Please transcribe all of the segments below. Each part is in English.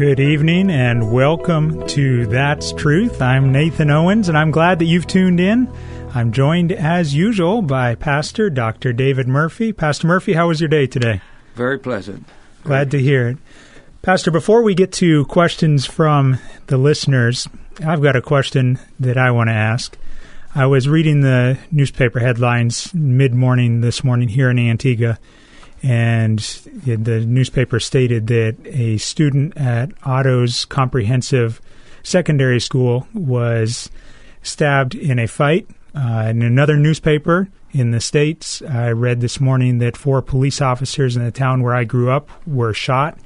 Good evening and welcome to That's Truth. I'm Nathan Owens and I'm glad that you've tuned in. I'm joined as usual by Pastor Dr. David Murphy. Pastor Murphy, how was your day today? Very pleasant. Glad to hear it. Pastor, before we get to questions from the listeners, I've got a question that I want to ask. I was reading the newspaper headlines mid morning this morning here in Antigua and the newspaper stated that a student at Otto's Comprehensive Secondary School was stabbed in a fight. Uh, in another newspaper in the States, I read this morning that four police officers in the town where I grew up were shot.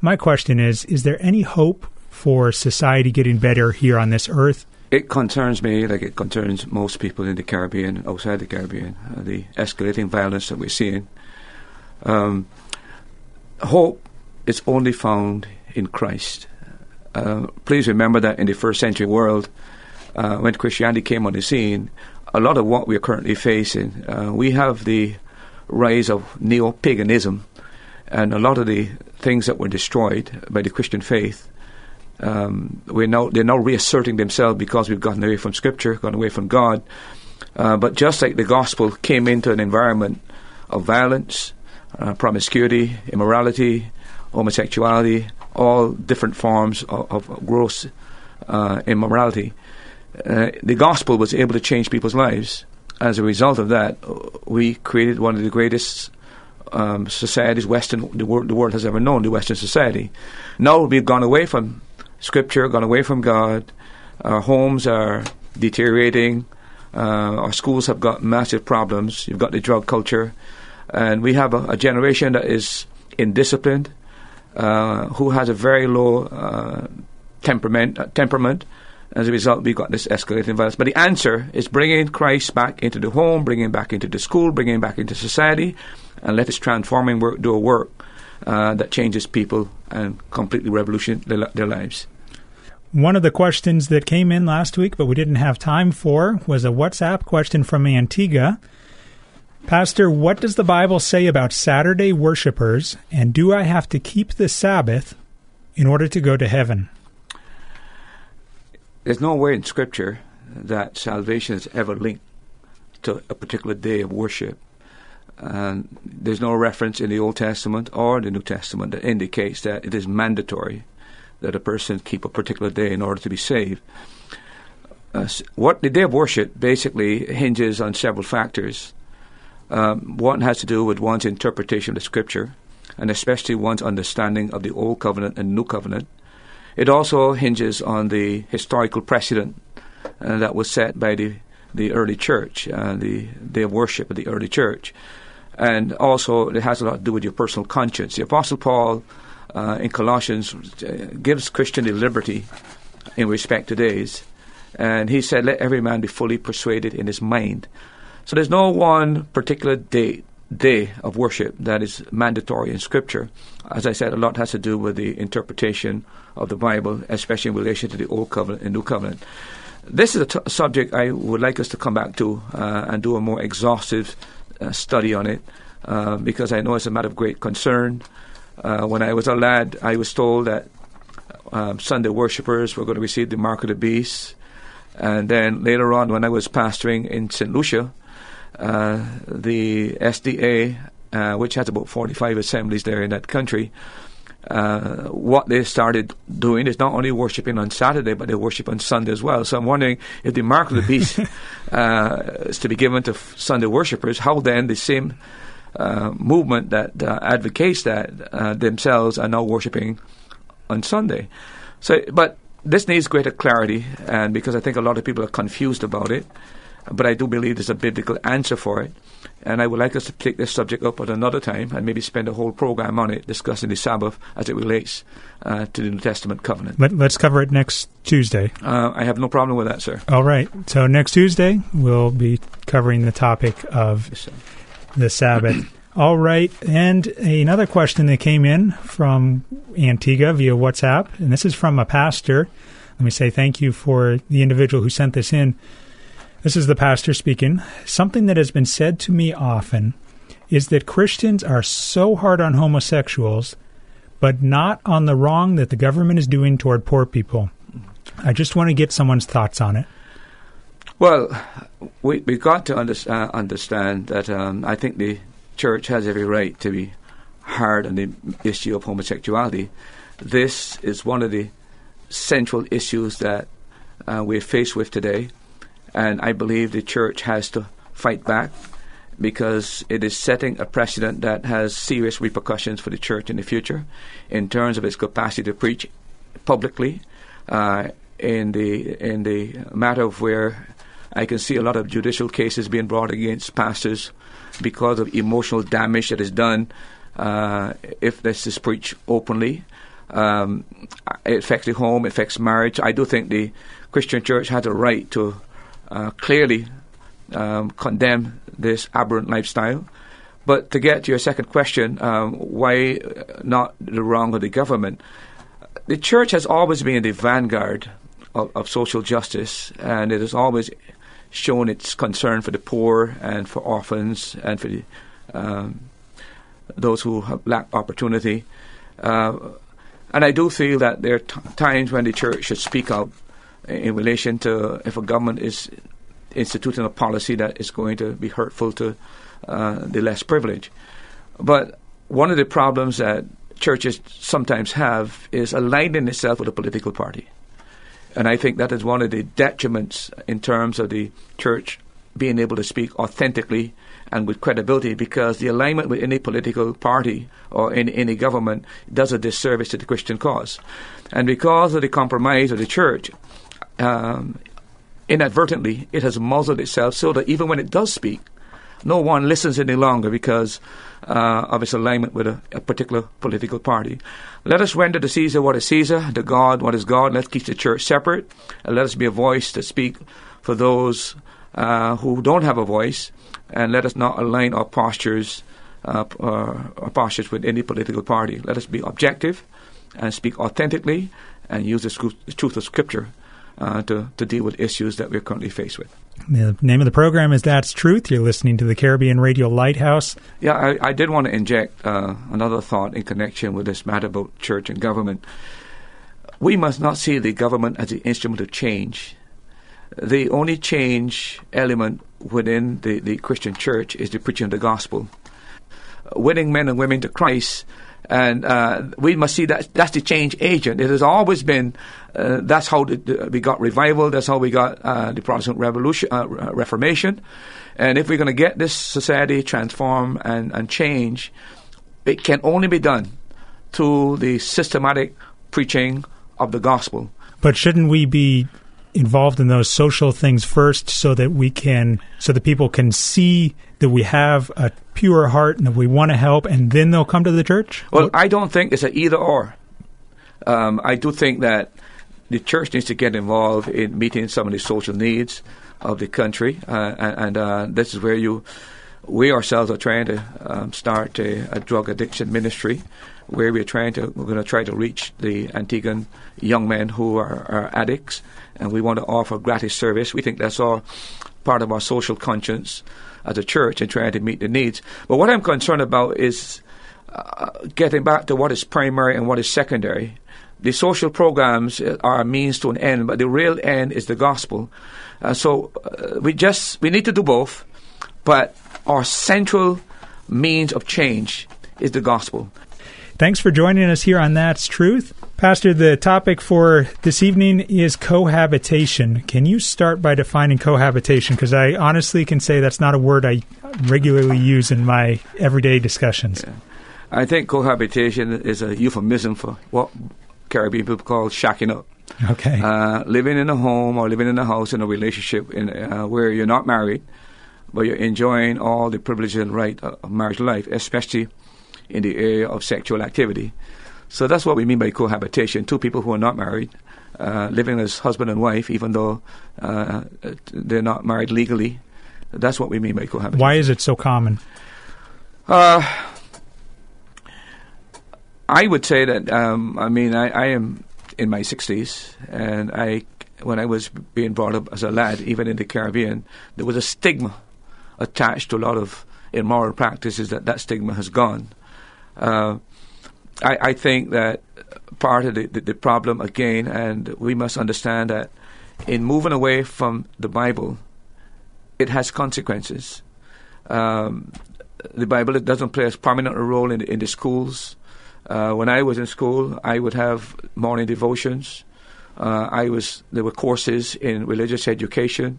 My question is Is there any hope for society getting better here on this earth? It concerns me like it concerns most people in the Caribbean, outside the Caribbean, uh, the escalating violence that we're seeing um, hope is only found in Christ. Uh, please remember that in the first century world, uh, when Christianity came on the scene, a lot of what we are currently facing, uh, we have the rise of neo paganism, and a lot of the things that were destroyed by the Christian faith. Um, we're now they're now reasserting themselves because we've gotten away from Scripture, gone away from God. Uh, but just like the gospel came into an environment of violence, uh, promiscuity, immorality, homosexuality, all different forms of, of gross uh, immorality. Uh, the gospel was able to change people's lives. As a result of that, we created one of the greatest um, societies Western the world, the world has ever known, the Western society. Now we've gone away from Scripture, gone away from God. Our homes are deteriorating. Uh, our schools have got massive problems. You've got the drug culture and we have a, a generation that is indisciplined, uh, who has a very low uh, temperament. Uh, temperament. As a result, we've got this escalating violence. But the answer is bringing Christ back into the home, bringing him back into the school, bringing him back into society, and let us transforming work do a work uh, that changes people and completely revolution their, their lives. One of the questions that came in last week, but we didn't have time for, was a WhatsApp question from Antigua. Pastor, what does the Bible say about Saturday worshipers, and do I have to keep the Sabbath in order to go to heaven? There's no way in Scripture that salvation is ever linked to a particular day of worship. And there's no reference in the Old Testament or the New Testament that indicates that it is mandatory that a person keep a particular day in order to be saved. Uh, what the day of worship basically hinges on several factors. Um, one has to do with one's interpretation of the Scripture, and especially one's understanding of the Old Covenant and New Covenant. It also hinges on the historical precedent uh, that was set by the, the early church, uh, the day of worship of the early church. And also, it has a lot to do with your personal conscience. The Apostle Paul uh, in Colossians uh, gives Christian the liberty in respect to days. And he said, Let every man be fully persuaded in his mind. So there's no one particular day day of worship that is mandatory in Scripture. As I said, a lot has to do with the interpretation of the Bible, especially in relation to the Old Covenant and New Covenant. This is a t- subject I would like us to come back to uh, and do a more exhaustive uh, study on it uh, because I know it's a matter of great concern. Uh, when I was a lad, I was told that um, Sunday worshippers were going to receive the mark of the beast. And then later on, when I was pastoring in St. Lucia, the SDA, uh, which has about 45 assemblies there in that country, uh, what they started doing is not only worshiping on Saturday, but they worship on Sunday as well. So I'm wondering if the mark of the beast uh, is to be given to f- Sunday worshippers, how then the same uh, movement that uh, advocates that uh, themselves are now worshiping on Sunday. So, but this needs greater clarity, and because I think a lot of people are confused about it, but I do believe there's a biblical answer for it. And I would like us to take this subject up at another time and maybe spend a whole program on it, discussing the Sabbath as it relates uh, to the New Testament covenant. Let, us cover it next Tuesday. Uh, I have no problem with that, sir. All right. So next Tuesday, we'll be covering the topic of Yes, the Sabbath. All right. And another question that came in from Antigua via WhatsApp, and this is from a pastor. Let me say thank you for the individual who sent this in. This is the pastor speaking. Something that has been said to me often is that Christians are so hard on homosexuals, but not on the wrong that the government is doing toward poor people. I just want to get someone's thoughts on it. Well, we we got to under, uh, understand that um, I think the church has every right to be hard on the issue of homosexuality. This is one of the central issues that uh, we're faced with today, and I believe the church has to fight back because it is setting a precedent that has serious repercussions for the church in the future in terms of its capacity to preach publicly uh, in the in the matter of where I can see a lot of judicial cases being brought against pastors because of emotional damage that is done uh, if this is preached openly. Um, it affects the home, it affects marriage. I do think the Christian church has a right to uh, clearly um, condemn this aberrant lifestyle. But to get to your second question, um, why not the wrong of the government? The church has always been the vanguard of, of social justice, and it has always shown its concern for the poor and for orphans and for the, um, those who have lack opportunity. Uh, and I do feel that there are t- times when the church should speak out in relation to if a government is instituting a policy that is going to be hurtful to uh, the less privileged. But one of the problems that churches sometimes have is aligning itself with a political party. And I think that is one of the detriments in terms of the church being able to speak authentically and with credibility because the alignment with any political party or in any government does a disservice to the Christian cause. And because of the compromise of the church, um, inadvertently, it has muzzled itself so that even when it does speak, no one listens any longer because uh, of its alignment with a, a, particular political party. Let us render to Caesar what is Caesar, to God what is God. Let's keep the church separate, and let us be a voice to speak for those uh, who don't have a voice, and let us not align our postures, uh, our postures with any political party. Let us be objective and speak authentically and use the, truth of Scripture uh, to, to deal with issues that we're currently faced with. The name of the program is That's Truth. You're listening to the Caribbean Radio Lighthouse. Yeah, I, I did want to inject uh, another thought in connection with this matter about church and government. We must not see the government as the instrument of change. The only change element within the, the Christian church is the preaching of the gospel. Winning men and women to Christ and uh, we must see that that's the change agent. It has always been. Uh, that's how the, the, we got revival. That's how we got uh, the Protestant Revolution, uh, Reformation. And if we're going to get this society transform and, and change, it can only be done through the systematic preaching of the gospel. But shouldn't we be involved in those social things first so that we can so that people can see that we have a pure heart and that we want to help and then they'll come to the church? Well i don't think it's an either or. Um, i do think that the church needs to get involved in meeting some of the social needs of the country uh, and, uh, this is where you we ourselves are trying to um, start a, a drug addiction ministry where we're trying to we're going to try to reach the Antiguan young men who are, are, addicts, and we want to offer gratis service. We think that's all part of our social conscience as a church and trying to meet the needs. But what I'm concerned about is uh, getting back to what is primary and what is secondary. The social programs are a means to an end, but the real end is the gospel. Uh, so uh, we just we need to do both, but our central means of change is the gospel. Thanks for joining us here on That's Truth. Pastor, the topic for this evening is cohabitation. Can you start by defining cohabitation? Because I honestly can say that's not a word I regularly use in my everyday discussions. Yeah. I think cohabitation is a euphemism for what Caribbean people call shacking up. Okay. Uh, living in a home or living in a house in a relationship in, uh, where you're not married, but you're enjoying all the privileges and right of marriage life, especially in the area of sexual activity. So that's what we mean by cohabitation. Two people who are not married, uh, living as husband and wife, even though uh, they're not married legally. That's what we mean by cohabitation. Why is it so common? Uh, I would say that, um, I mean, I, I am in my 60s, and I, when I was being brought up as a lad, even in the Caribbean, there was a stigma attached to a lot of immoral practices that that stigma has gone. Uh, I, I, think that part of the, the, the, problem, again, and we must understand that in moving away from the Bible, it has consequences. Um, the Bible doesn't play as prominent a role in, in the schools. Uh, when I was in school, I would have morning devotions. Uh, I was there were courses in religious education.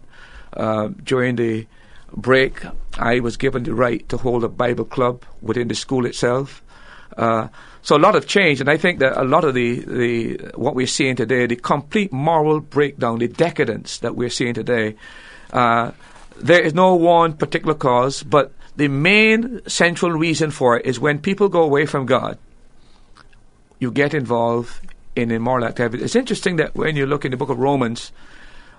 Uh, during the break, I was given the right to hold a Bible club within the school itself. Uh, so a lot of change, and I think that a lot of the, the what we're seeing today, the complete moral breakdown, the decadence that we're seeing today, uh, there is no one particular cause, but the main central reason for it is when people go away from God, you get involved in immoral activity. It's interesting that when you look in the book of Romans,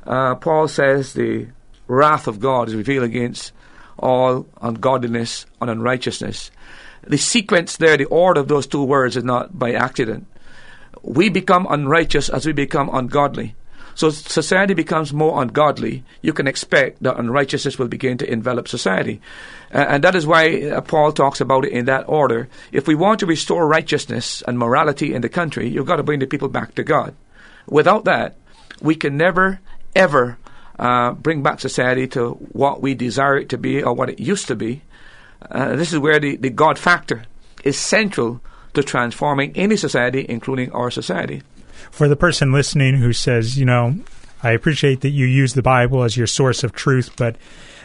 uh, Paul says the wrath of God is revealed against all ungodliness and unrighteousness the sequence there, the order of those two words is not by accident. We become unrighteous as we become ungodly. So society becomes more ungodly. You can expect that unrighteousness will begin to envelop society. Uh, and that is why uh, Paul talks about it in that order. If we want to restore righteousness and morality in the country, you've got to bring the people back to God. Without that, we can never, ever uh, bring back society to what we desire it to be or what it used to be. Uh, this is where the, the God factor is central to transforming any society, including our society. For the person listening who says, you know, I appreciate that you use the Bible as your source of truth, but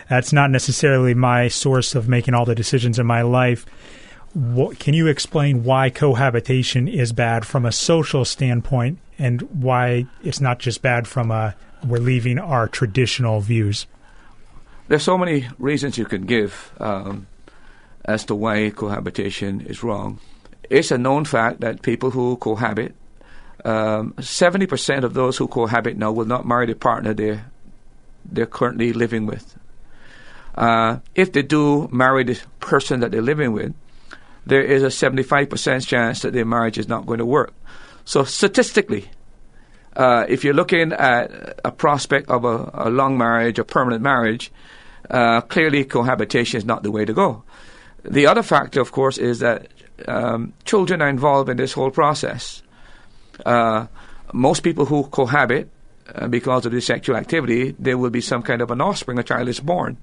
that's not necessarily my source of making all the decisions in my life. What, can you explain why cohabitation is bad from a social standpoint and why it's not just bad from a we're leaving our traditional views? There's so many reasons you can give. Um, as to why cohabitation is wrong. It's a known fact that people who cohabit, um, 70% of those who cohabit now will not marry the partner they're, they're currently living with. Uh, if they do marry the person that they're living with, there is a 75% chance that their marriage is not going to work. So, statistically, uh, if you're looking at a prospect of a, a long marriage, a permanent marriage, uh, clearly cohabitation is not the way to go. The other factor, of course, is that um, children are involved in this whole process. Uh, most people who cohabit uh, because of this sexual activity, there will be some kind of an offspring. A child is born.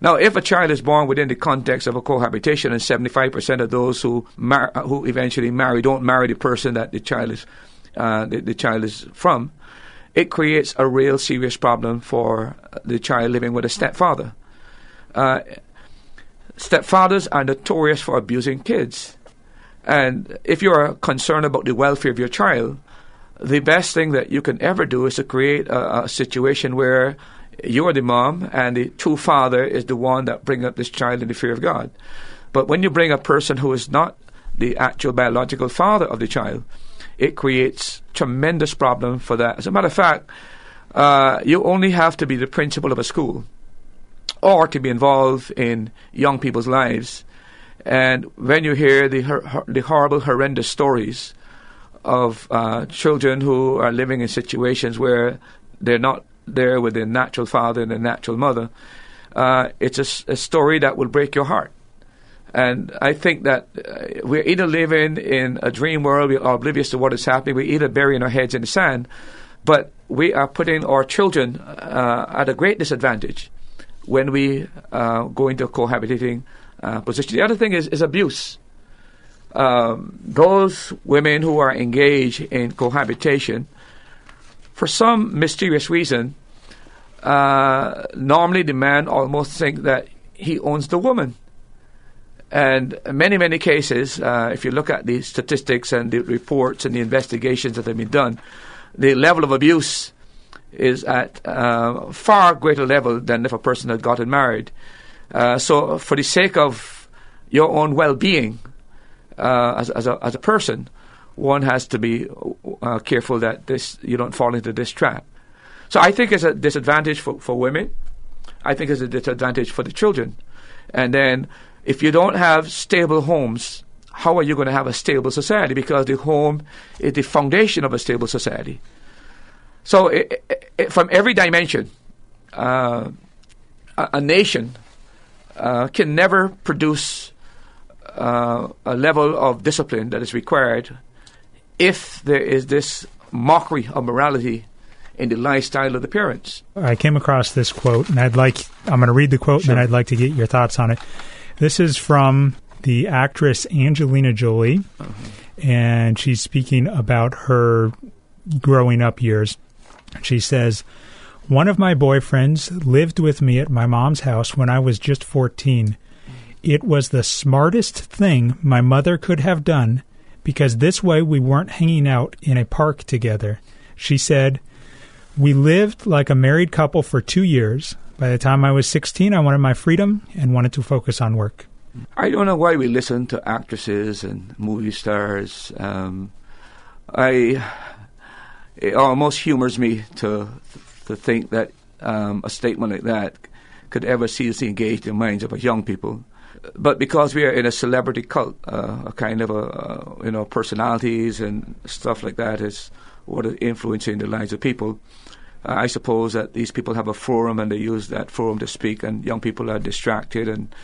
Now, if a child is born within the context of a cohabitation, and 75% of those who mar- who eventually marry don't marry the person that the child is uh, the, the, child is from, it creates a real serious problem for the child living with a stepfather. Uh, stepfathers are notorious for abusing kids. And if you're concerned about the welfare of your child, the best thing that you can ever do is to create a, a situation where you're the mom and the true father is the one that bring up this child in the fear of God. But when you bring a person who is not the actual biological father of the child, it creates tremendous problem for that. As a matter of fact, uh, you only have to be the principal of a school or to be involved in young people's lives. And when you hear the, the horrible, horrendous stories of uh, children who are living in situations where they're not there with their natural father and their natural mother, uh, it's a, a, story that will break your heart. And I think that uh, we're either living in a dream world, we are oblivious to what is happening, we're either burying our heads in the sand, but we are putting our children uh, at a great disadvantage when we uh, go into a cohabitating uh, position. The other thing is, is abuse. um, those women who are engaged in cohabitation, for some mysterious reason, uh, normally the man almost think that he owns the woman. And many, many cases, uh, if you look at the statistics and the reports and the investigations that have been done, the level of abuse is at uh, far greater level than if a person had gotten married. Uh, so, for the sake of your own well-being uh, as, as, a, as a person, one has to be uh, careful that this you don't fall into this trap. So, I think it's a disadvantage for, for women. I think it's a disadvantage for the children. And then, if you don't have stable homes, how are you going to have a stable society? Because the home is the foundation of a stable society. So, it, it, from every dimension, uh, a, a, nation uh, can never produce uh, a level of discipline that is required if there is this mockery of morality in the lifestyle of the parents. I came across this quote, and I'd like, I'm going to read the quote, sure. and then I'd like to get your thoughts on it. This is from the actress Angelina Jolie, uh-huh. and she's speaking about her growing up years. She says, One of my boyfriends lived with me at my mom's house when I was just 14. It was the smartest thing my mother could have done because this way we weren't hanging out in a park together. She said, We lived like a married couple for two years. By the time I was 16, I wanted my freedom and wanted to focus on work. I don't know why we listen to actresses and movie stars. Um, I it almost humors me to to think that um, a statement like that could ever seriously engage the minds of young people. But because we are in a celebrity cult, uh, a kind of a uh, you know personalities and stuff like that is what is influencing the lives of people. Uh, I suppose that these people have a forum and they use that forum to speak, and young people are distracted and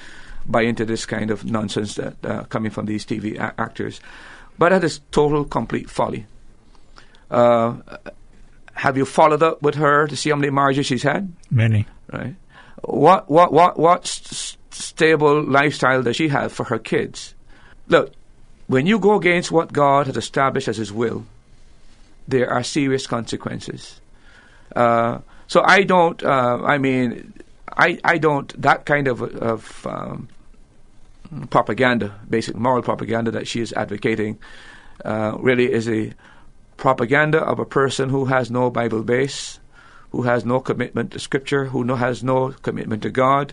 buy into this kind of nonsense that uh, coming from these TV a- actors. But that is total, complete folly. Uh, have you followed up with her to see how many marriages she's had? Many. Right. What what what what st- stable lifestyle does she have for her kids? Look, when you go against what God has established as His will, there are serious consequences. Uh, so I don't. Uh, I mean, I I don't that kind of of um, propaganda, basic moral propaganda that she is advocating, uh, really is a propaganda of a person who has no Bible base, who has no commitment to Scripture, who no, has no commitment to God.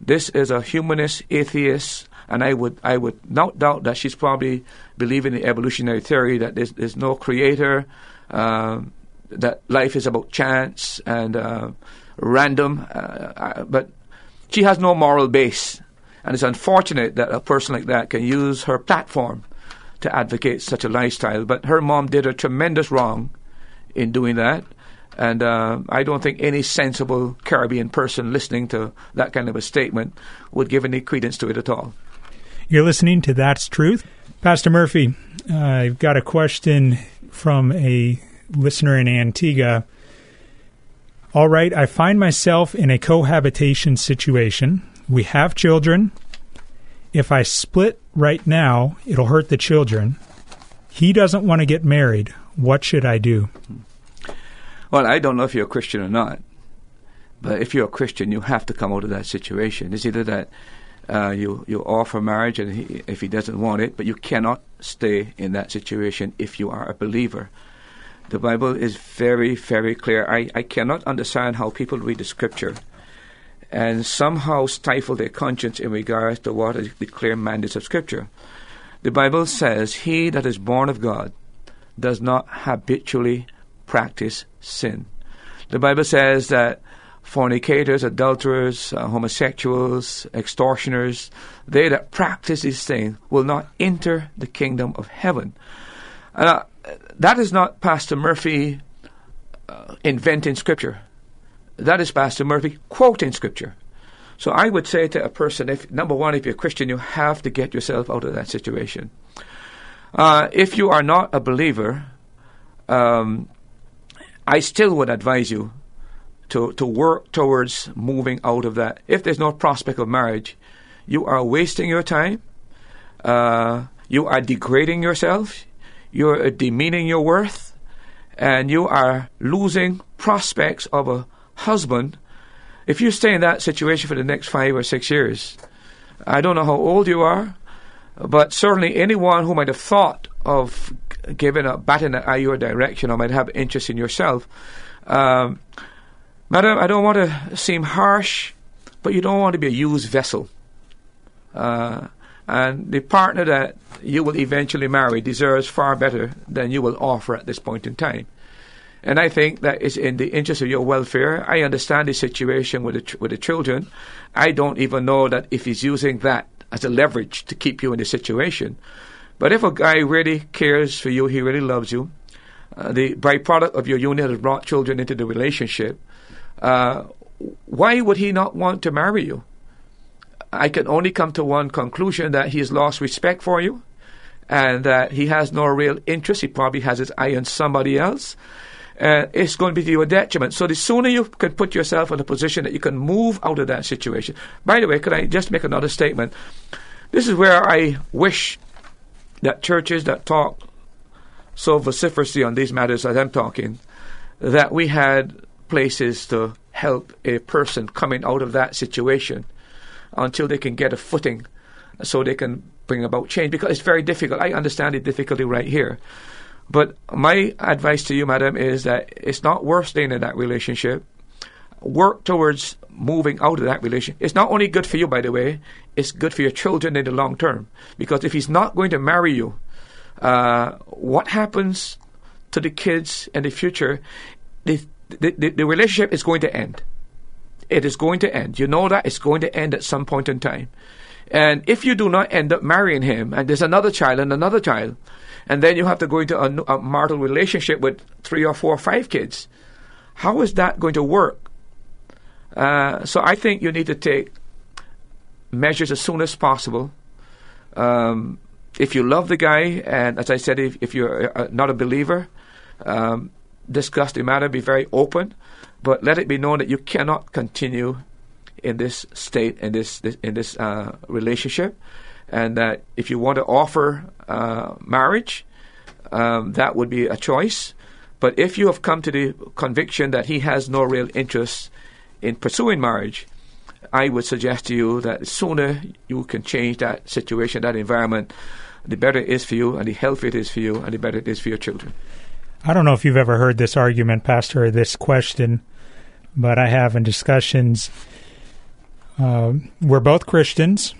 This is a humanist, atheist, and I would I would not doubt that she's probably believing the evolutionary theory that there's, there's no creator, uh, that life is about chance and uh, random, uh, uh, but she has no moral base. And it's unfortunate that a person like that can use her platform to advocate such a lifestyle. But her mom did a tremendous wrong in doing that. And uh, I don't think any sensible Caribbean person listening to that kind of a statement would give any credence to it at all. You're listening to That's Truth. Pastor Murphy, uh, I've got a question from a listener in Antigua. All right, I find myself in a cohabitation situation. We have children if I split right now, it'll hurt the children. He doesn't want to get married. What should I do? Well, I don't know if you're a Christian or not, but if you're a Christian, you have to come out of that situation. It's either that uh, you you offer marriage, and he, if he doesn't want it, but you cannot stay in that situation if you are a believer. The Bible is very, very clear. I, I cannot understand how people read the Scripture and somehow stifle their conscience in regards to what is the clear mandates of Scripture. The Bible says, He that is born of God does not habitually practice sin. The Bible says that fornicators, adulterers, uh, homosexuals, extortioners, they that practice these things will not enter the kingdom of heaven. Uh, that is not Pastor Murphy uh, inventing scripture. That is Pastor Murphy quoting Scripture. So I would say to a person, if number one, if you're a Christian, you have to get yourself out of that situation. Uh, if you are not a believer, um, I still would advise you to, to work towards moving out of that. If there's no prospect of marriage, you are wasting your time. Uh, you are degrading yourself, you're demeaning your worth, and you are losing prospects of a husband. If you stay in that situation for the next five or six years, I don't know how old you are, but certainly anyone who might have thought of giving a bat in your direction or might have interest in yourself. Um, madam, I don't want to seem harsh, but you don't want to be a used vessel. Uh, and the partner that you will eventually marry deserves far better than you will offer at this point in time. And I think that is in the interest of your welfare. I understand the situation with the, ch- with the children. I don't even know that if he's using that as a leverage to keep you in the situation. But if a guy really cares for you, he really loves you, uh, the byproduct of your union has brought children into the relationship, uh, why would he not want to marry you? I can only come to one conclusion that he has lost respect for you and that he has no real interest. He probably has his eye on somebody else. Uh, it's going to be to your detriment. So the sooner you can put yourself in a position that you can move out of that situation. By the way, can I just make another statement? This is where I wish that churches that talk so vociferously on these matters as I'm talking, that we had places to help a person coming out of that situation until they can get a footing so they can bring about change because it's very difficult. I understand the difficulty right here. But my advice to you, madam, is that it's not worth staying in that relationship. Work towards moving out of that relation. It's not only good for you, by the way, it's good for your children in the long term. Because if he's not going to marry you, uh, what happens to the kids in the future? The, the, the relationship is going to end. It is going to end. You know that it's going to end at some point in time. And if you do not end up marrying him, and there's another child and another child, and then you have to go into a, a marital relationship with three or four or five kids, how is that going to work? Uh, so I think you need to take measures as soon as possible. Um, if you love the guy, and as I said, if, if you're uh, not a believer, um, discuss the matter, be very open, but let it be known that you cannot continue in this state, in this, this in this uh, relationship, and that if you want to offer uh, marriage, um, that would be a choice. But if you have come to the conviction that he has no real interest in pursuing marriage, I would suggest to you that the sooner you can change that situation, that environment, the better it is for you, and the healthier it is for you, and the better it is for your children. I don't know if you've ever heard this argument, Pastor, or this question, but I have in discussions. Uh, we're both Christians.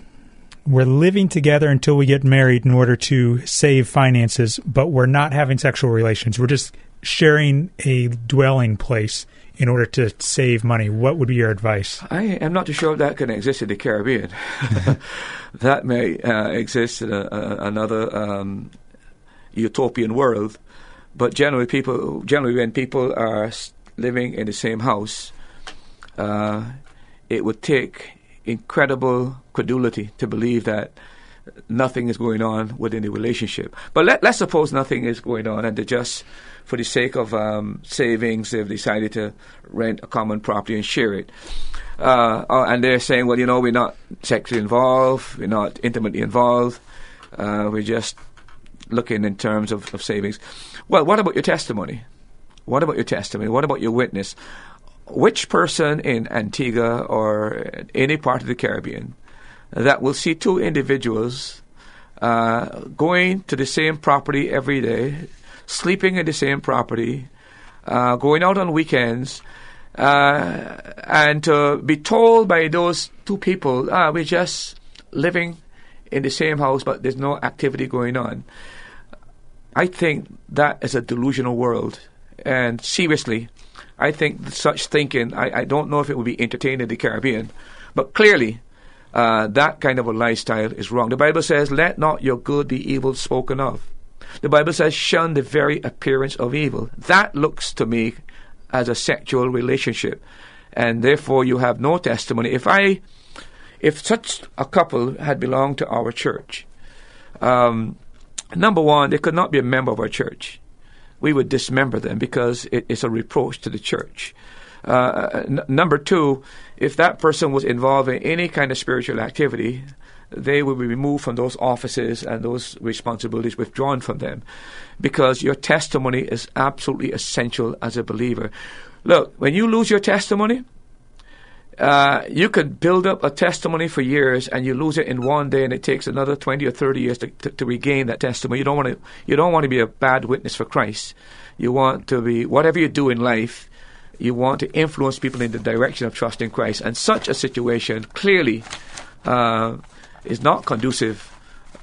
We're living together until we get married in order to save finances, but we're not having sexual relations. We're just sharing a dwelling place in order to save money. What would be your advice? I am not too sure if that can exist in the Caribbean. that may uh, exist in a, a, another um, utopian world, but generally, people generally when people are living in the same house, uh, it would take incredible credulity to believe that nothing is going on within the relationship. But let, let's suppose nothing is going on and they just, for the sake of um, savings, they've decided to rent a common property and share it. Uh, uh, and they're saying, well, you know, we're not sexually involved, we're not intimately involved, uh, we're just looking in terms of, of savings. Well, what about your testimony? What about your testimony? What about your witness? Which person in Antigua or any part of the Caribbean that will see two individuals uh, going to the same property every day, sleeping in the same property, uh, going out on weekends, uh, and to be told by those two people, ah, we're just living in the same house, but there's no activity going on. I think that is a delusional world. And seriously, I think such thinking, I, I don't know if it would be entertained in the Caribbean, but clearly uh, that kind of a lifestyle is wrong. The Bible says, let not your good be evil spoken of. The Bible says, shun the very appearance of evil. That looks to me as a sexual relationship. And therefore, you have no testimony. If I, if such a couple had belonged to our church, um, number one, they could not be a member of our church. We would dismember them because it is a reproach to the church. Uh, n- number two, if that person was involved in any kind of spiritual activity, they will be removed from those offices and those responsibilities withdrawn from them because your testimony is absolutely essential as a believer. Look, when you lose your testimony, uh, you could build up a testimony for years and you lose it in one day and it takes another 20 or 30 years to, to, to regain that testimony. You don't want to, you don't want to be a bad witness for Christ. You want to be, whatever you do in life, you want to influence people in the direction of trusting Christ. And such a situation clearly uh, is not conducive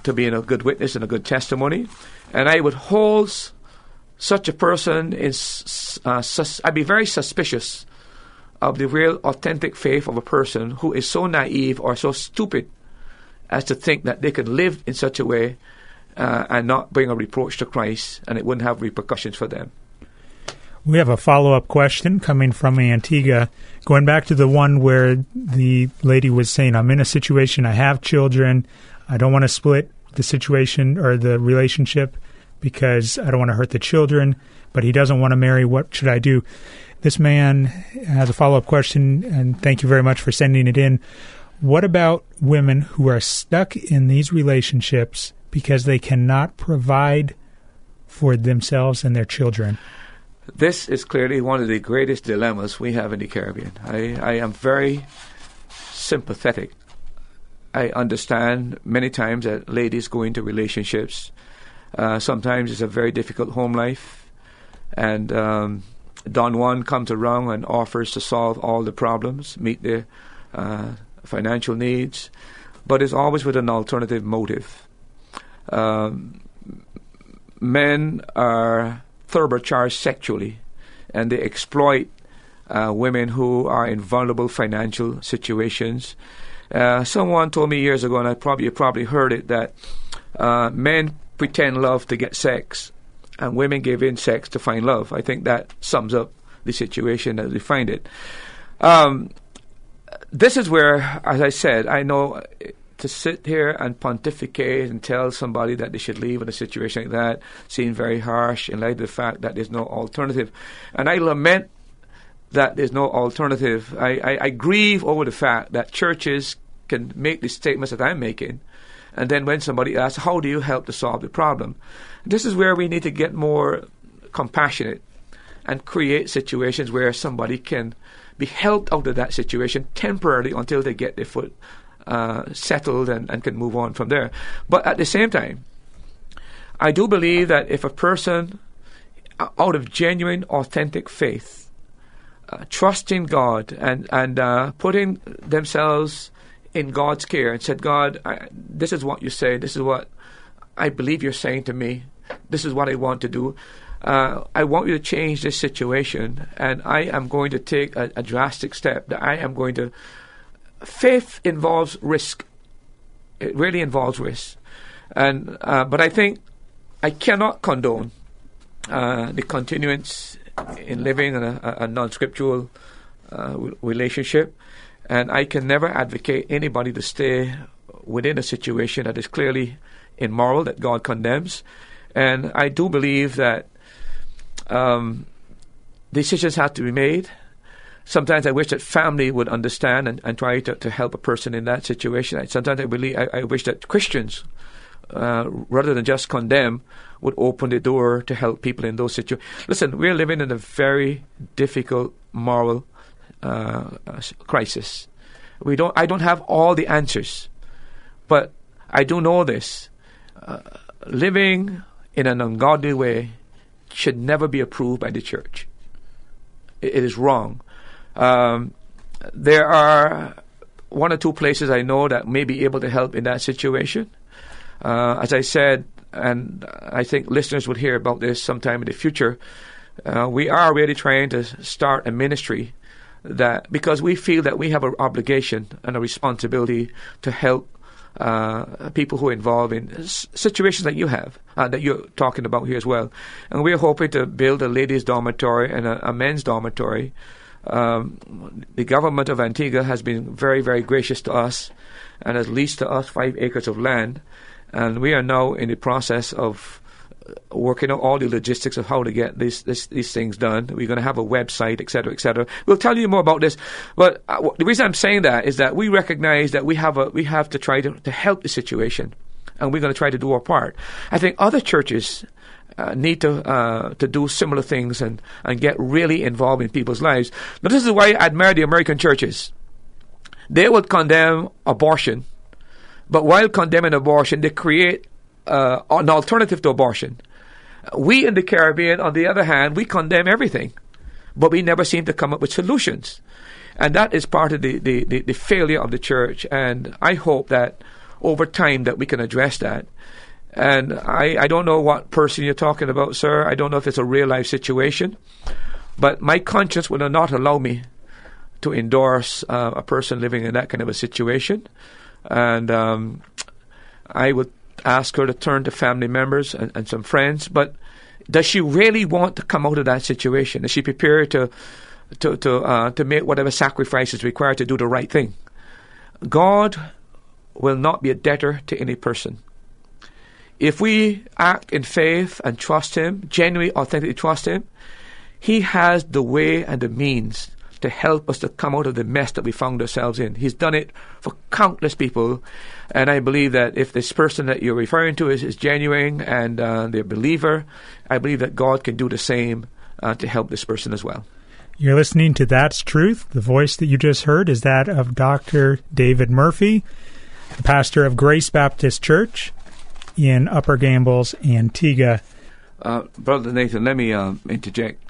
to being a good witness and a good testimony. And I would hold such a person is, uh, sus- I'd be very suspicious of the real authentic faith of a person who is so naive or so stupid as to think that they could live in such a way uh, and not bring a reproach to Christ and it wouldn't have repercussions for them. We have a follow up question coming from Antigua, going back to the one where the lady was saying, I'm in a situation, I have children, I don't want to split the situation or the relationship because I don't want to hurt the children, but he doesn't want to marry. What should I do? This man has a follow up question, and thank you very much for sending it in. What about women who are stuck in these relationships because they cannot provide for themselves and their children? This is clearly one of the greatest dilemmas we have in the Caribbean. I, I am very sympathetic. I understand many times that ladies go into relationships. Uh, sometimes it's a very difficult home life, and um, Don Juan comes around and offers to solve all the problems, meet their uh, financial needs, but it's always with an alternative motive. Um, men are turbocharged sexually, and they exploit uh, women who are in vulnerable financial situations. Uh, someone told me years ago, and I probably you probably heard it, that uh, men pretend love to get sex, and women give in sex to find love. I think that sums up the situation as we find it. Um, this is where, as I said, I know to sit here and pontificate and tell somebody that they should leave in a situation like that seems very harsh in light of the fact that there's no alternative. And I lament that there's no alternative. I, I, I grieve over the fact that churches can make the statements that I'm making, and then when somebody asks, How do you help to solve the problem? This is where we need to get more compassionate and create situations where somebody can be helped out of that situation temporarily until they get their foot uh, settled and, and can move on from there. But at the same time, I do believe that if a person, uh, out of genuine, authentic faith, uh, trusting God and and uh, putting themselves in God's care and said, God, I, this is what you say. This is what I believe you're saying to me. This is what I want to do. Uh, I want you to change this situation, and I am going to take a, a drastic step. That I am going to faith involves risk. It really involves risk, and uh, but I think I cannot condone uh, the continuance in living in a, a non-scriptural uh, relationship, and I can never advocate anybody to stay within a situation that is clearly immoral that God condemns, and I do believe that um, decisions have to be made sometimes I wish that family would understand and, and try to, to help a person in that situation. Sometimes I believe I, I wish that Christians, uh, rather than just condemn, would open the door to help people in those situations. Listen, we're living in a very difficult moral uh, crisis. We don't. I don't have all the answers, but I do know this: living in an ungodly way should never be approved by the church. it, it is wrong. Um, there are one or two places I know that may be able to help in that situation. Uh, as I said, and I think listeners would hear about this sometime in the future, uh, we are really trying to start a ministry that because we feel that we have an obligation and a responsibility to help uh, people who are involved in s- situations that you have, uh, that you're talking about here as well. And we're hoping to build a ladies' dormitory and a, a men's dormitory um, the government of Antigua has been very, very gracious to us and has leased to us five acres of land. And we are now in the process of working out all the logistics of how to get these this, these things done. We're going to have a website, et cetera, et cetera. We'll tell you more about this. But uh, the reason I'm saying that is that we recognize that we have a we have to try to, to help the situation, and we're going to try to do our part. I think other churches. Uh, need to uh, to do similar things and, and get really involved in people's lives. Now, this is why I admire the American churches. They would condemn abortion, but while condemning abortion, they create uh, an alternative to abortion. We in the Caribbean, on the other hand, we condemn everything, but we never seem to come up with solutions. And that is part of the, the, the, the failure of the church. And I hope that over time that we can address that. And I, I don't know what person you're talking about, sir. I don't know if it's a real life situation. But my conscience will not allow me to endorse uh, a person living in that kind of a situation. And um, I would ask her to turn to family members and, and some friends, but does she really want to come out of that situation? Is she prepared to to to uh, to make whatever sacrifice is required to do the right thing? God will not be a debtor to any person. If we act in faith and trust Him, genuinely, authentically trust Him, He has the way and the means to help us to come out of the mess that we found ourselves in. He's done it for countless people, and I believe that if this person that you're referring to is, is genuine and uh, they're a believer, I believe that God can do the same uh, to help this person as well. You're listening to That's Truth. The voice that you just heard is that of Dr. David Murphy, the pastor of Grace Baptist Church in Upper Gambles, Antigua. Uh, Brother Nathan, let me uh, interject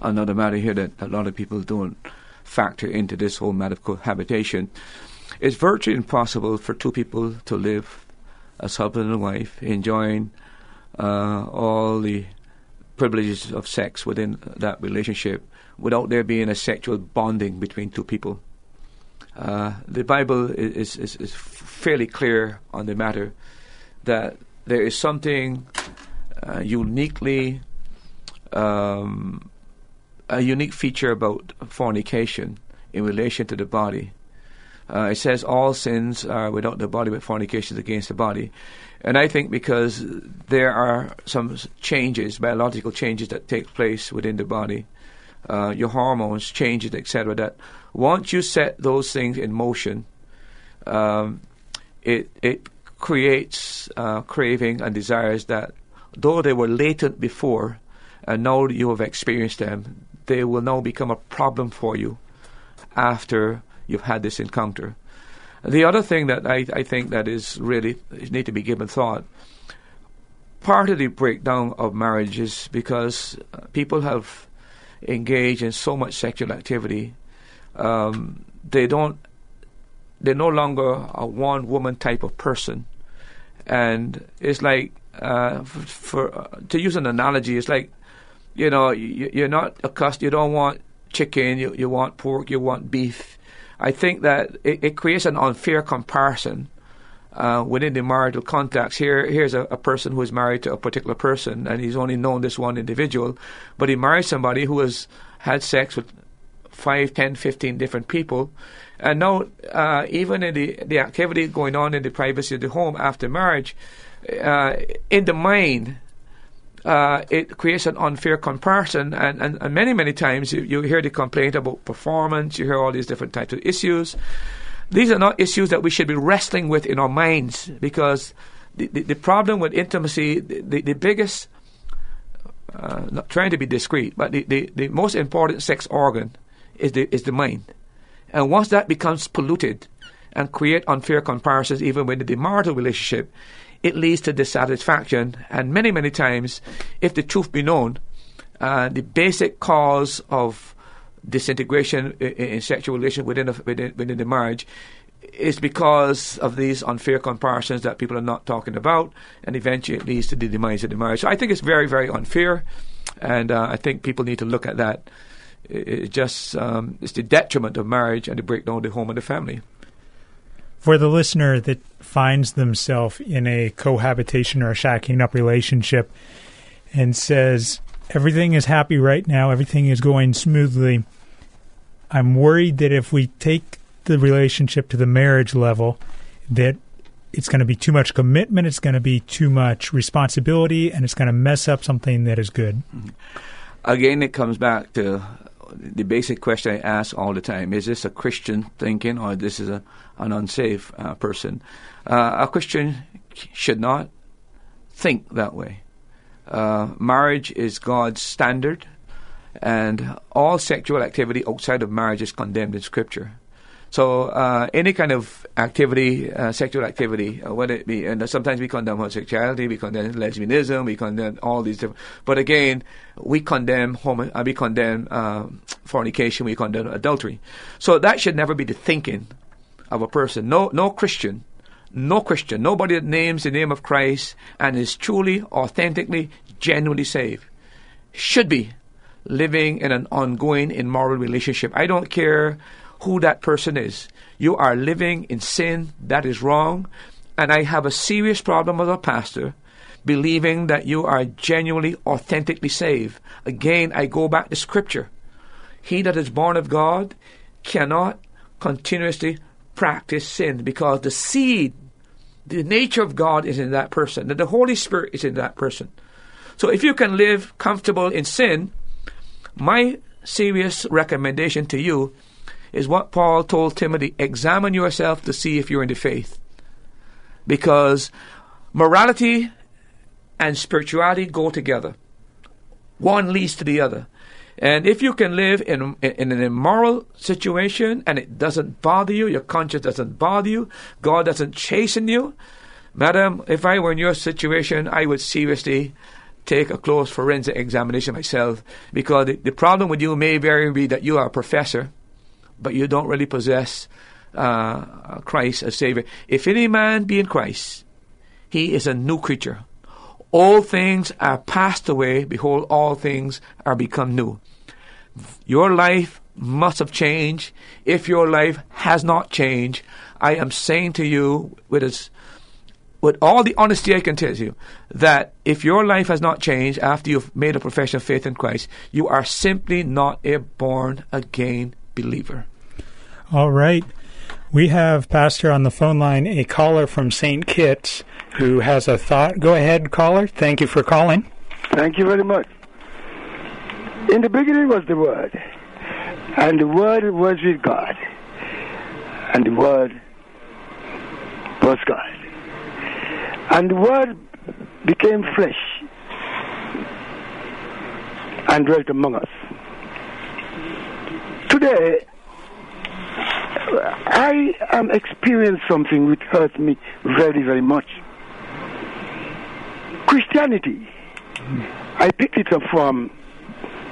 another matter here that a lot of people don't factor into this whole matter of cohabitation. It's virtually impossible for two people to live as husband and wife, enjoying uh, all the privileges of sex within that relationship without there being a sexual bonding between two people. Uh, the Bible is, is, is, fairly clear on the matter that there is something uh, uniquely um, a unique feature about fornication in relation to the body. Uh, it says all sins are without the body, but fornication is against the body. And I think because there are some changes, biological changes that take place within the body, uh, your hormones, changes, etc., that once you set those things in motion, um, it it creates uh, craving and desires that, though they were latent before, and now you have experienced them, they will now become a problem for you after you've had this encounter. The other thing that I, I think that is really need to be given thought. Part of the breakdown of marriage is because people have engaged in so much sexual activity, um, they don't. They're no longer a one woman type of person, and it's like uh, for, for uh, to use an analogy, it's like you know, you, are not accustomed, you don't want chicken, you, you want pork, you want beef. I think that it, it creates an unfair comparison uh, within the marital context. Here, here's a, a, person who is married to a particular person, and he's only known this one individual, but he married somebody who has had sex with five, ten, fifteen different people, and now uh, even in the the activity going on in the privacy of the home after marriage, uh, in the mind uh, it creates an unfair comparison. And, and, and many, many times you, you hear the complaint about performance, you hear all these different types of issues. These are not issues that we should be wrestling with in our minds because the, the, the problem with intimacy, the, the, the biggest, uh, not trying to be discreet, but the, the, the most important sex organ is the, is the mind. And once that becomes polluted and create unfair comparisons even within the marital relationship, it leads to dissatisfaction. And many, many times, if the truth be known, uh, the basic cause of disintegration in, in sexual relation within, a, within, within the marriage is because of these unfair comparisons that people are not talking about, and eventually it leads to the demise of the marriage. So I think it's very, very unfair, and uh, I think people need to look at that. It just um, it's the detriment of marriage and the breakdown of the home and the family. For the listener that finds themselves in a cohabitation or a shacking up relationship and says, everything is happy right now, everything is going smoothly, I'm worried that if we take the relationship to the marriage level, that it's going to be too much commitment, it's going to be too much responsibility, and it's going to mess up something that is good. Mm-hmm. Again, it comes back to the basic question I ask all the time: Is this a Christian thinking, or this is a, an unsafe uh, person? Uh, a Christian should not think that way. Uh, marriage is God's standard, and all sexual activity outside of marriage is condemned in Scripture. So uh, any kind of activity, uh, sexual activity, uh, whether it be, and sometimes we condemn homosexuality, we condemn lesbianism, we condemn all these different. But again, we condemn homo, uh, we condemn uh, fornication, we condemn adultery. So that should never be the thinking of a person. No, no Christian, no Christian, nobody that names the name of Christ and is truly, authentically, genuinely saved should be living in an ongoing immoral relationship. I don't care who that person is. You are living in sin. That is wrong. And I have a serious problem as a pastor believing that you are genuinely, authentically saved. Again, I go back to Scripture. He that is born of God cannot continuously practice sin because the seed, the nature of God is in that person, that the Holy Spirit is in that person. So if you can live comfortable in sin, my serious recommendation to you is what Paul told Timothy examine yourself to see if you're in the faith. Because morality and spirituality go together, one leads to the other. And if you can live in, in an immoral situation and it doesn't bother you, your conscience doesn't bother you, God doesn't chasten you, madam, if I were in your situation, I would seriously take a close forensic examination myself because the, the problem with you may very be that you are a professor but you don't really possess uh, Christ as Savior. If any man be in Christ, he is a new creature. All things are passed away. Behold, all things are become new. Your life must have changed. If your life has not changed, I am saying to you with as with all the honesty I can tell you that if your life has not changed after you've made a profession of faith in Christ, you are simply not a born again believer. All right. We have, Pastor, on the phone line a caller from St. Kitts who has a thought. Go ahead, caller. Thank you for calling. Thank you very much. In the beginning was the Word, and the Word was with God, and the Word was God. And the Word became flesh and dwelt among us. Today, I um, am experiencing something which hurts me very, very much. Christianity, I picked it up from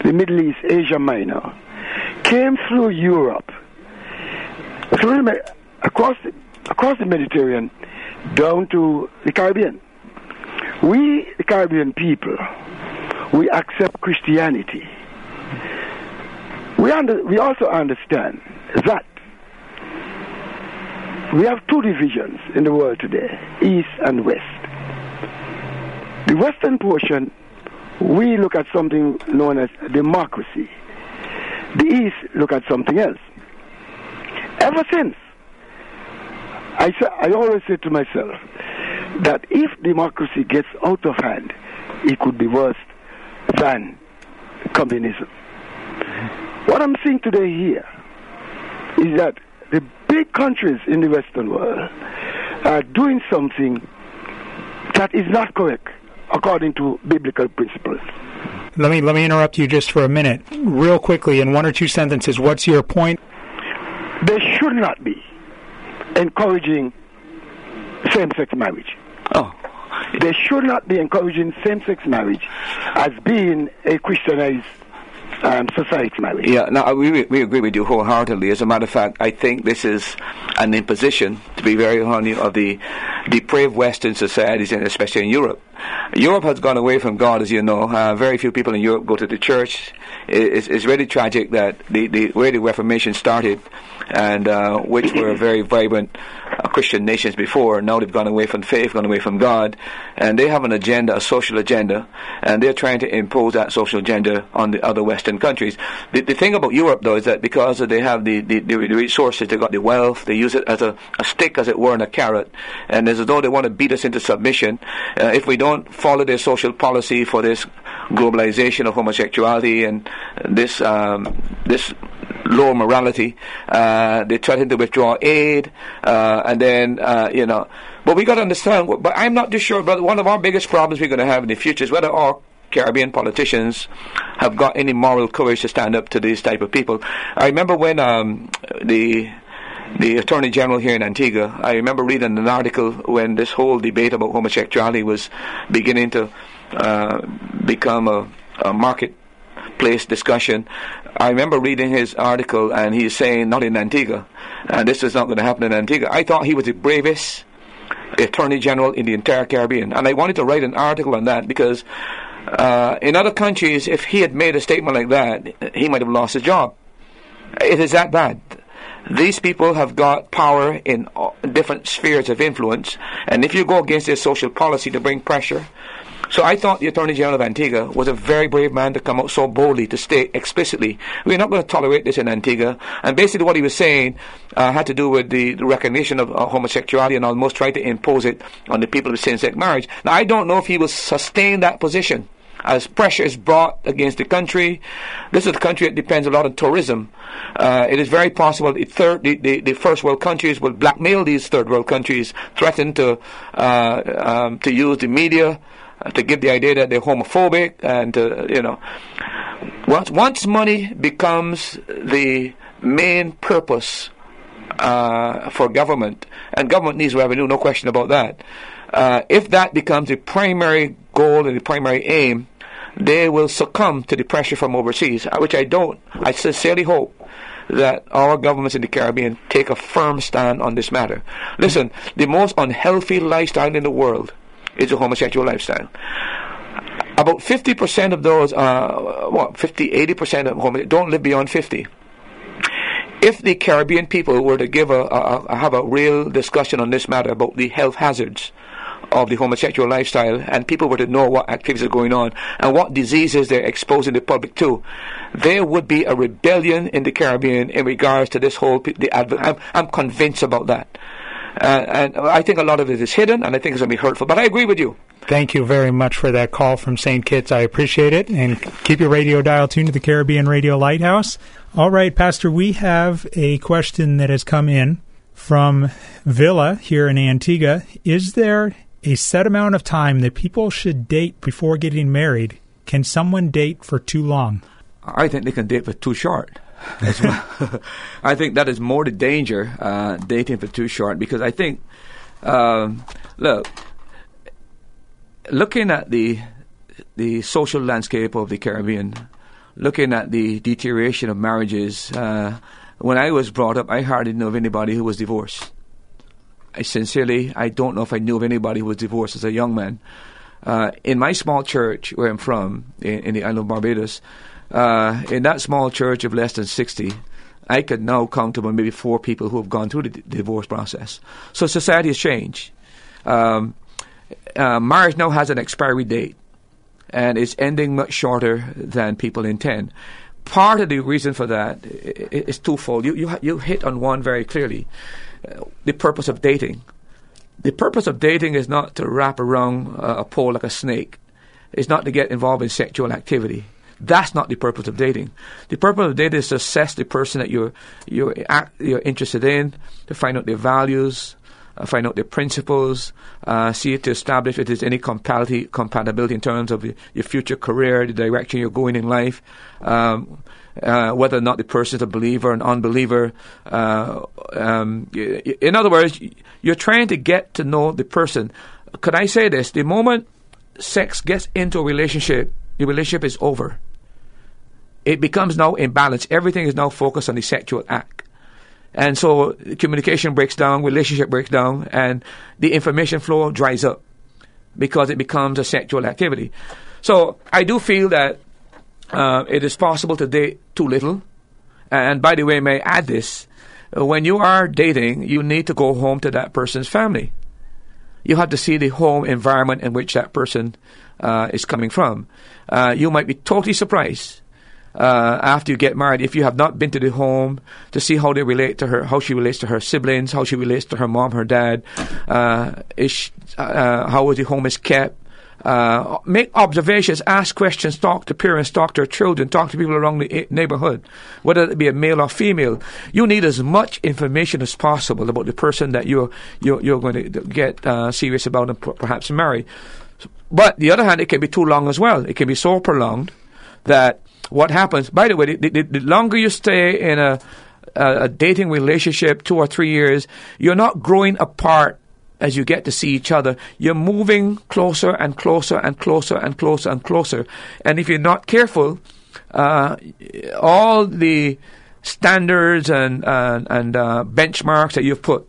the Middle East, Asia Minor, came through Europe, through across the, across the Mediterranean, down to the Caribbean. We, the Caribbean people, we accept Christianity. We, under, we also understand that we have two divisions in the world today East and West. The Western portion, we look at something known as democracy. The East look at something else. Ever since, I, I always say to myself that if democracy gets out of hand, it could be worse than communism. What I'm seeing today here is that the big countries in the Western world are doing something that is not correct according to biblical principles. Let me let me interrupt you just for a minute, real quickly, in one or two sentences. What's your point? They should not be encouraging same-sex marriage. Oh. They should not be encouraging same-sex marriage as being a Christianized um, society marriage. Yeah, no, we, we agree with you wholeheartedly. As a matter of fact, I think this is an imposition, to be very honest, of the depraved Western societies, and especially in Europe. Europe has gone away from God, as you know. Uh, very few people in Europe go to the church. It's, it's really tragic that the, the where the Reformation started, and uh, which were very vibrant Christian nations before. Now they've gone away from faith, gone away from God, and they have an agenda, a social agenda, and they're trying to impose that social agenda on the other Western countries. The, the thing about Europe, though, is that because they have the, the, the resources, they've got the wealth, they use it as a, a stick, as it were, and a carrot, and as though they want to beat us into submission uh, if we don't follow their social policy for this globalization of homosexuality and this um, this low morality. Uh, they threaten to withdraw aid, uh, and then uh, you know. But we got to understand. But I'm not too sure. But one of our biggest problems we're going to have in the future is whether our Caribbean politicians have got any moral courage to stand up to these type of people. I remember when um, the the Attorney General here in Antigua, I remember reading an article when this whole debate about homosexuality was beginning to uh, become a, a marketplace discussion. I remember reading his article, and he's saying, not in Antigua, and this is not going to happen in Antigua. I thought he was the bravest Attorney General in the entire Caribbean, and I wanted to write an article on that because uh, in other countries, if he had made a statement like that, he might have lost his job. It is that bad. These people have got power in different spheres of influence, and if you go against their social policy to bring pressure, so I thought the Attorney General of Antigua was a very brave man to come out so boldly to state explicitly, we're not going to tolerate this in Antigua. And basically what he was saying uh, had to do with the, the recognition of uh, homosexuality and almost try to impose it on the people of same-sex marriage. Now I don't know if he will sustain that position as pressure is brought against the country. This is a country that depends a lot on tourism. Uh, it is very possible the, third, the, the, the, first world countries will blackmail these third world countries, threaten to uh, um, to use the media to give the idea that they're homophobic and uh, you know once once money becomes the main purpose uh, for government and government needs revenue no question about that uh, if that becomes the primary goal and the primary aim they will succumb to the pressure from overseas uh, which I don't I sincerely hope that our governments in the Caribbean take a firm stand on this matter. Listen, the most unhealthy lifestyle in the world is a homosexual lifestyle. About 50% of those, uh, what, 50, 80% of homosexuals don't live beyond 50 if the Caribbean people were to give a, a, a, have a real discussion on this matter about the health hazards of the homosexual lifestyle, and people were to know what activities are going on and what diseases they're exposing the public to, there would be a rebellion in the Caribbean in regards to this whole. The adv- I'm, I'm convinced about that. Uh, and I think a lot of it is hidden, and I think it's going to be hurtful. But I agree with you. Thank you very much for that call from St. Kitts. I appreciate it. And keep your radio dial tuned to the Caribbean Radio Lighthouse. All right, Pastor, we have a question that has come in from Villa here in Antigua. Is there a set amount of time that people should date before getting married? Can someone date for too long? I think they can date for too short. I think that is more the danger uh, dating for too short because I think, um, look, looking at the the social landscape of the Caribbean, looking at the deterioration of marriages. Uh, when I was brought up, I hardly knew of anybody who was divorced. I sincerely, I don't know if I knew of anybody who was divorced as a young man. Uh, in my small church where I'm from, in, in the island of Barbados, uh, in that small church of less than 60, I could now count about maybe four people who have gone through the d- divorce process. So society has changed. Um, uh, marriage now has an expiry date, and it's ending much shorter than people intend. Part of the reason for that is twofold. You, you, you hit on one very clearly uh, the purpose of dating. The purpose of dating is not to wrap around a pole like a snake, it's not to get involved in sexual activity. That's not the purpose of dating. The purpose of dating is to assess the person that you're you're you're interested in, to find out their values, uh, find out their principles, uh, see to establish if there's any compatibility compatibility in terms of your future career, the direction you're going in life. Um, uh, whether or not the person is a believer or an unbeliever. Uh, um, in other words, you're trying to get to know the person. Could I say this? The moment sex gets into a relationship, the relationship is over it becomes now imbalanced. Everything is now focused on the sexual act. And so communication breaks down, relationship breaks down, and the information flow dries up because it becomes a sexual activity. So I do feel that uh, it is possible to date too little. And by the way, may I add this when you are dating, you need to go home to that person's family. You have to see the home environment in which that person uh, is coming from. Uh, you might be totally surprised uh, after you get married, if you have not been to the home to see how they relate to her, how she relates to her siblings, how she relates to her mom, her dad, uh, is uh, how the home is kept, uh, make observations, ask questions, talk to parents, talk to children, talk to people around the neighborhood, whether it be a male or female. You need as much information as possible about the person that you're you're, you're going to get uh, serious about and perhaps marry. But the other hand, it can be too long as well. It can be so prolonged that what happens. By the way, the, the, the longer you stay in a, a, a dating relationship, two or three years, you're not growing apart as you get to see each other, you're moving closer and closer and closer and closer and closer. And if you're not careful, uh, all the standards and and, and uh, benchmarks that you've put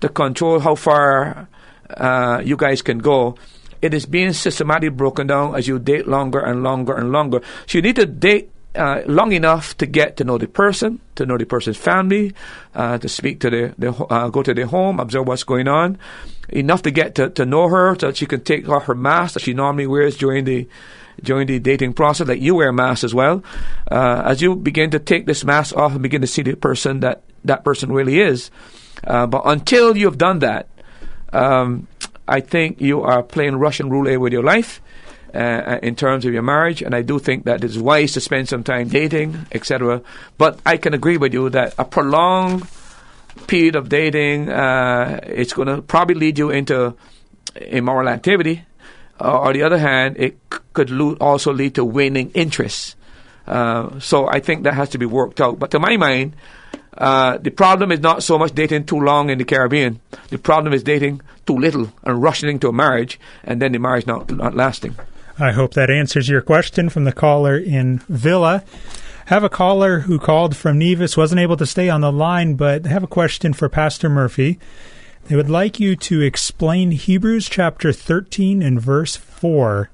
to control how far uh, you guys can go, it is being systematically broken down as you date longer and longer and longer. So you need to date uh, long enough to get to know the person, to know the person's family, uh, to speak to the, the uh, go to their home, observe what's going on, enough to get to, to know her so that she can take off her mask that she normally wears during the during the dating process, like you wear a mask as well. Uh, as you begin to take this mask off and begin to see the person that that person really is, uh, but until you've done that, um, I think you are playing Russian roulette with your life uh, uh, in terms of your marriage, and I do think that it's wise to spend some time dating, etc. But I can agree with you that a prolonged period of dating, uh, it's going to probably lead you into immoral activity. Uh, on the other hand, it c- could lo- also lead to waning interest. Uh, so I think that has to be worked out. But to my mind, uh, the problem is not so much dating too long in the Caribbean. The problem is dating too little and rushing into a marriage, and then the marriage not, not lasting. I hope that answers your question from the caller in Villa. Have a caller who called from Nevis, wasn't able to stay on the line, but have a question for Pastor Murphy. They would like you to explain Hebrews chapter 13 and verse 4.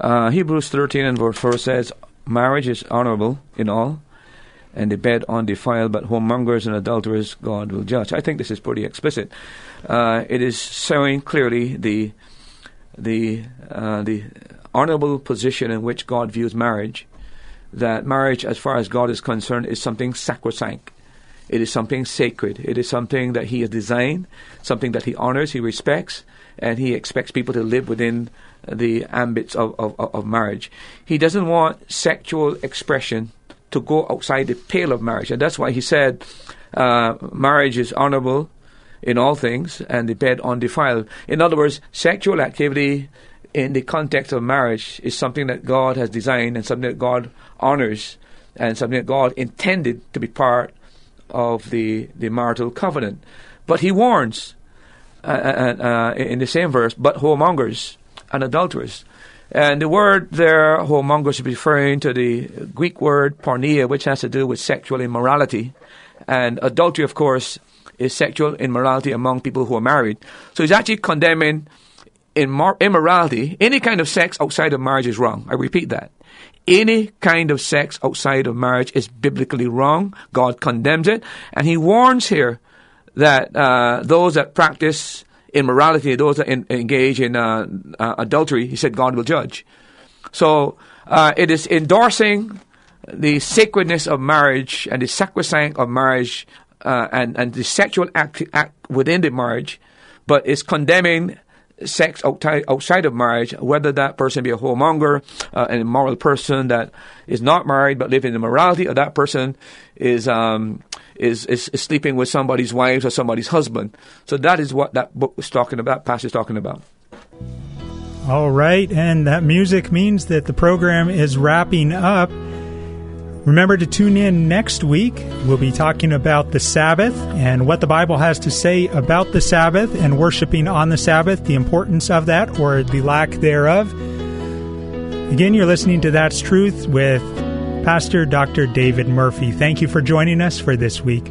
Uh, Hebrews 13 and verse 4 says, Marriage is honorable in all, and the bed undefiled, but whoremongers and adulterers God will judge. I think this is pretty explicit. Uh, it is showing clearly the the uh, the honorable position in which God views marriage. That marriage, as far as God is concerned, is something sacrosanct. It is something sacred. It is something that He has designed, something that He honors, He respects, and He expects people to live within the ambits of, of, of marriage. He doesn't want sexual expression to go outside the pale of marriage, and that's why He said uh, marriage is honorable in all things, and the bed undefiled. In other words, sexual activity in the context of marriage is something that God has designed and something that God honors and something that God intended to be part of the, the marital covenant. But he warns uh, uh, uh, in the same verse, but whoremongers and adulterers. And the word there, whoremongers, is referring to the Greek word porneia, which has to do with sexual immorality. And adultery, of course, is sexual immorality among people who are married. So he's actually condemning immor- immorality. Any kind of sex outside of marriage is wrong. I repeat that. Any kind of sex outside of marriage is biblically wrong. God condemns it. And he warns here that uh, those that practice immorality, those that in, engage in uh, uh, adultery, he said God will judge. So uh, it is endorsing the sacredness of marriage and the sacrosanct of marriage uh, and and the sexual act, act within the marriage, but is condemning sex outside, outside of marriage, whether that person be a whoremonger, uh, an immoral person that is not married but living in immorality, or that person is, um, is, is, is sleeping with somebody's wife or somebody's husband. So that is what that book was talking about, is talking about. All right, and that music means that the program is wrapping up. Remember to tune in next week. We'll be talking about the Sabbath and what the Bible has to say about the Sabbath and worshiping on the Sabbath, the importance of that or the lack thereof. Again, you're listening to That's Truth with Pastor Dr. David Murphy. Thank you for joining us for this week.